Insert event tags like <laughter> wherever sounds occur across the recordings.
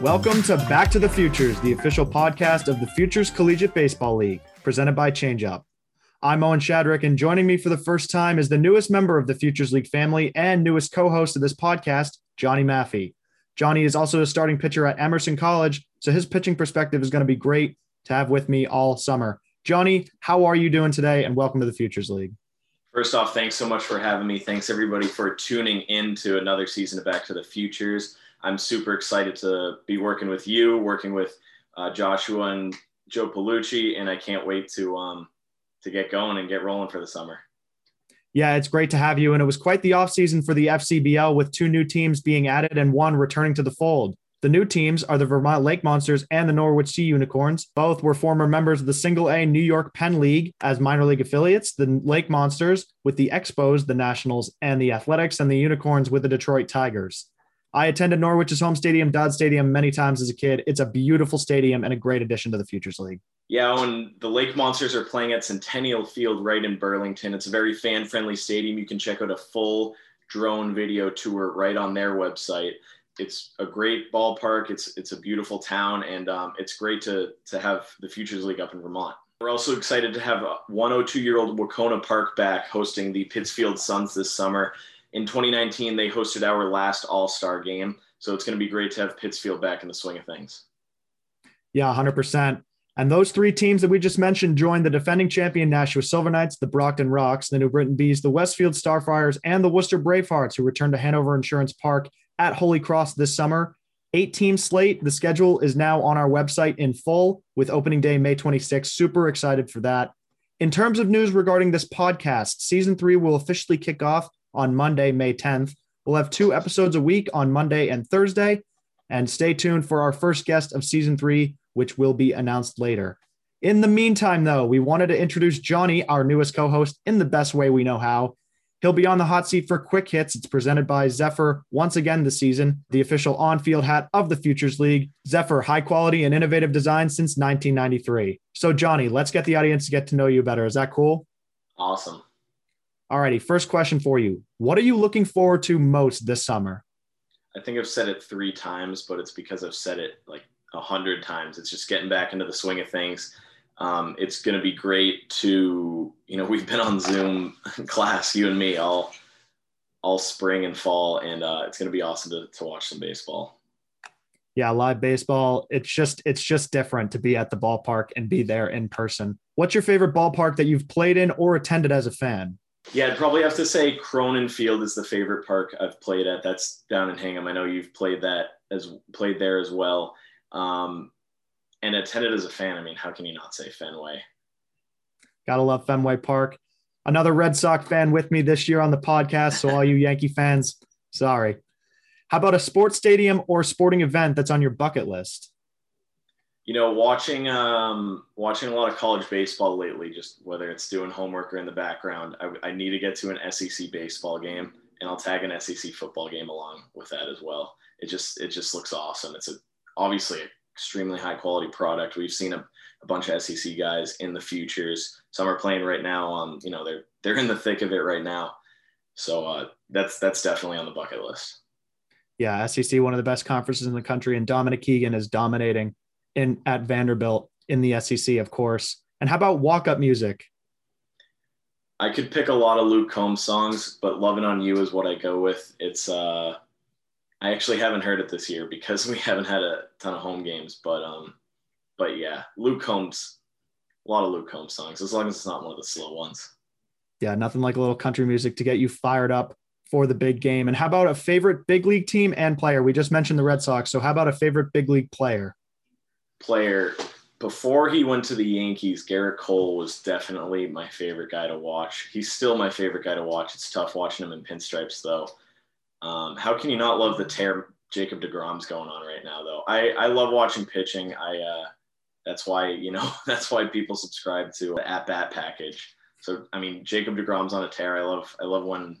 Welcome to Back to the Futures, the official podcast of the Futures Collegiate Baseball League, presented by ChangeUp. I'm Owen Shadrick, and joining me for the first time is the newest member of the Futures League family and newest co host of this podcast, Johnny Maffey. Johnny is also a starting pitcher at Emerson College, so his pitching perspective is going to be great to have with me all summer. Johnny, how are you doing today? And welcome to the Futures League. First off, thanks so much for having me. Thanks everybody for tuning in to another season of Back to the Futures. I'm super excited to be working with you, working with uh, Joshua and Joe Palucci, and I can't wait to um, to get going and get rolling for the summer. Yeah, it's great to have you. And it was quite the offseason for the FCBL with two new teams being added and one returning to the fold. The new teams are the Vermont Lake Monsters and the Norwich Sea Unicorns. Both were former members of the Single A New York Penn League as minor league affiliates. The Lake Monsters with the Expos, the Nationals, and the Athletics, and the Unicorns with the Detroit Tigers. I attended Norwich's home stadium, Dodd Stadium, many times as a kid. It's a beautiful stadium and a great addition to the Futures League. Yeah, and the Lake Monsters are playing at Centennial Field right in Burlington, it's a very fan friendly stadium. You can check out a full drone video tour right on their website. It's a great ballpark. It's it's a beautiful town, and um, it's great to to have the Futures League up in Vermont. We're also excited to have 102 year old Wahconah Park back hosting the Pittsfield Suns this summer in 2019, they hosted our last All Star game. So it's going to be great to have Pittsfield back in the swing of things. Yeah, 100%. And those three teams that we just mentioned joined the defending champion Nashua Silver Knights, the Brockton Rocks, the New Britain Bees, the Westfield Starfires, and the Worcester Bravehearts, who returned to Hanover Insurance Park at Holy Cross this summer. Eight team slate. The schedule is now on our website in full with opening day May 26th. Super excited for that. In terms of news regarding this podcast, season three will officially kick off on Monday, May 10th. We'll have two episodes a week on Monday and Thursday. And stay tuned for our first guest of season three, which will be announced later. In the meantime, though, we wanted to introduce Johnny, our newest co host, in the best way we know how. He'll be on the hot seat for quick hits. It's presented by Zephyr once again this season, the official on field hat of the Futures League. Zephyr, high quality and innovative design since 1993. So, Johnny, let's get the audience to get to know you better. Is that cool? Awesome. All righty. First question for you. What are you looking forward to most this summer? I think I've said it three times, but it's because I've said it like a hundred times. It's just getting back into the swing of things. Um, it's going to be great to, you know, <laughs> we've been on Zoom <laughs> class, you and me, all all spring and fall, and uh, it's going to be awesome to, to watch some baseball. Yeah, live baseball. It's just it's just different to be at the ballpark and be there in person. What's your favorite ballpark that you've played in or attended as a fan? Yeah, I'd probably have to say Cronin Field is the favorite park I've played at. That's down in Hingham. I know you've played that as played there as well. Um, and attended as a fan. I mean, how can you not say Fenway? Gotta love Fenway Park. Another Red Sox fan with me this year on the podcast. So all you <laughs> Yankee fans, sorry. How about a sports stadium or sporting event that's on your bucket list? You know, watching um, watching a lot of college baseball lately, just whether it's doing homework or in the background, I, I, need to get to an SEC baseball game, and I'll tag an SEC football game along with that as well. It just it just looks awesome. It's a obviously an extremely high quality product. We've seen a, a bunch of SEC guys in the futures. Some are playing right now. Um, you know, they're they're in the thick of it right now. So uh, that's that's definitely on the bucket list. Yeah, SEC, one of the best conferences in the country, and Dominic Keegan is dominating in at Vanderbilt in the SEC, of course. And how about walk up music? I could pick a lot of Luke Combs songs, but "Loving on You" is what I go with. It's uh, I actually haven't heard it this year because we <laughs> haven't had a ton of home games, but um, but yeah, Luke Combs, a lot of Luke Combs songs, as long as it's not one of the slow ones. Yeah, nothing like a little country music to get you fired up for the big game. And how about a favorite big league team and player? We just mentioned the Red Sox, so how about a favorite big league player? Player before he went to the Yankees, Gerrit Cole was definitely my favorite guy to watch. He's still my favorite guy to watch. It's tough watching him in pinstripes, though. Um, how can you not love the tear Jacob Degrom's going on right now, though? I, I love watching pitching. I uh, that's why you know <laughs> that's why people subscribe to the at bat package. So I mean, Jacob Degrom's on a tear. I love I love when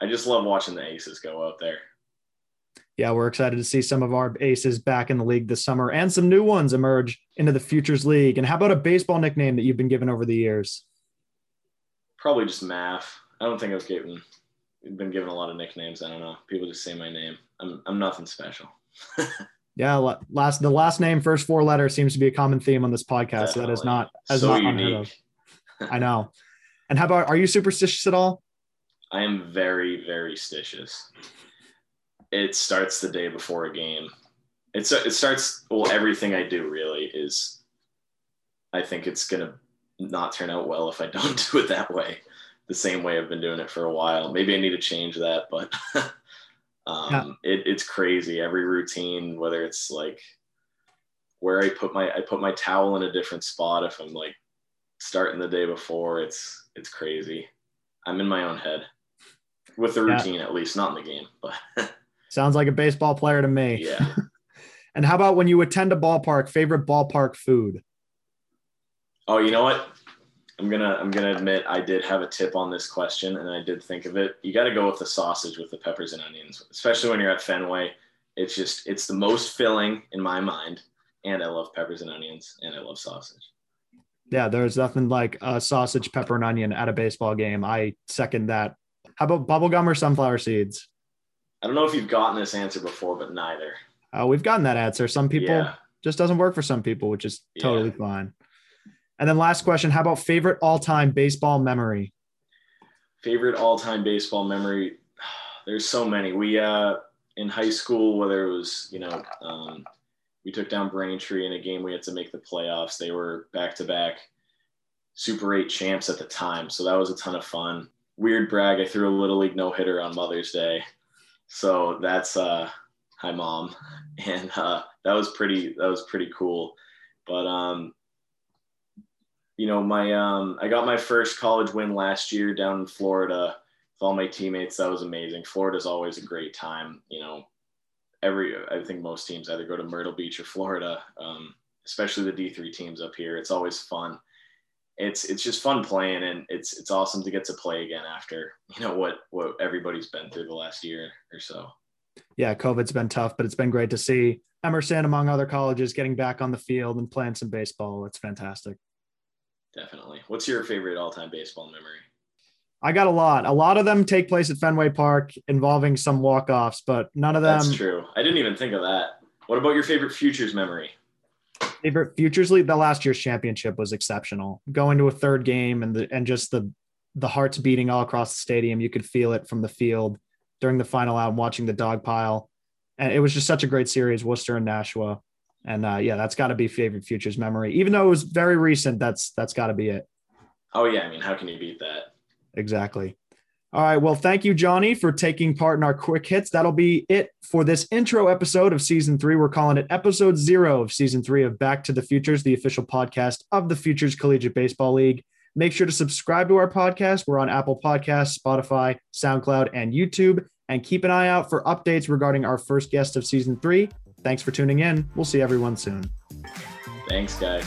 I just love watching the aces go out there yeah, we're excited to see some of our aces back in the league this summer and some new ones emerge into the Futures League. And how about a baseball nickname that you've been given over the years? Probably just Math. I don't think I've given been given a lot of nicknames. I don't know. People just say my name. I'm I'm nothing special. <laughs> Yeah, last the last name, first four letters seems to be a common theme on this podcast. That is not as so not unique. <laughs> I know. And how about are you superstitious at all? I am very, very stitious. It starts the day before a game. It's it starts well. Everything I do really is. I think it's gonna not turn out well if I <laughs> don't do it that way, the same way I've been doing it for a while. Maybe I need to change that, but <laughs> Um, yeah. it, it's crazy. Every routine, whether it's like where I put my I put my towel in a different spot if I'm like starting the day before. It's it's crazy. I'm in my own head with the routine yeah. at least, not in the game. But <laughs> sounds like a baseball player to me. Yeah. <laughs> and how about when you attend a ballpark? Favorite ballpark food? Oh, you know what? I'm gonna I'm gonna admit I did have a tip on this question and I did think of it. You got to go with the sausage with the peppers and onions, especially when you're at Fenway. It's just it's the most filling in my mind, and I love peppers and onions, and I love sausage. Yeah, there's nothing like a sausage, pepper, and onion at a baseball game. I second that. How about bubblegum or sunflower seeds? I don't know if you've gotten this answer before, but neither. Uh, we've gotten that answer. Some people yeah. just doesn't work for some people, which is totally yeah. fine. And then last question, how about favorite all-time baseball memory? Favorite all-time baseball memory? <sighs> There's so many. We uh in high school, whether it was, you know, um, we took down Braintree in a game we had to make the playoffs. They were back-to-back Super 8 champs at the time. So that was a ton of fun. Weird brag, I threw a little league no-hitter on Mother's Day. So that's uh hi mom. <laughs> And uh that was pretty that was pretty cool. But um you know, my um, I got my first college win last year down in Florida with all my teammates. That was amazing. Florida's always a great time. You know, every I think most teams either go to Myrtle Beach or Florida, um, especially the D three teams up here. It's always fun. It's it's just fun playing, and it's it's awesome to get to play again after you know what what everybody's been through the last year or so. Yeah, COVID's been tough, but it's been great to see Emerson, among other colleges, getting back on the field and playing some baseball. It's fantastic. Definitely. What's your favorite all-time baseball memory? I got a lot. A lot of them take place at Fenway Park involving some walk-offs, but none of them. That's true. I didn't even think of that. What about your favorite futures memory? Favorite futures league. The last year's championship was exceptional. Going to a third game and the and just the the hearts beating all across the stadium. You could feel it from the field during the final out, watching the dog pile, and it was just such a great series. Worcester and Nashua. And uh, yeah, that's got to be favorite futures memory. Even though it was very recent, that's that's got to be it. Oh yeah, I mean, how can you beat that? Exactly. All right. Well, thank you, Johnny, for taking part in our quick hits. That'll be it for this intro episode of season three. We're calling it episode zero of season three of Back to the Futures, the official podcast of the Futures Collegiate Baseball League. Make sure to subscribe to our podcast. We're on Apple Podcasts, Spotify, SoundCloud, and YouTube. And keep an eye out for updates regarding our first guest of season three. Thanks for tuning in. We'll see everyone soon. Thanks, guys.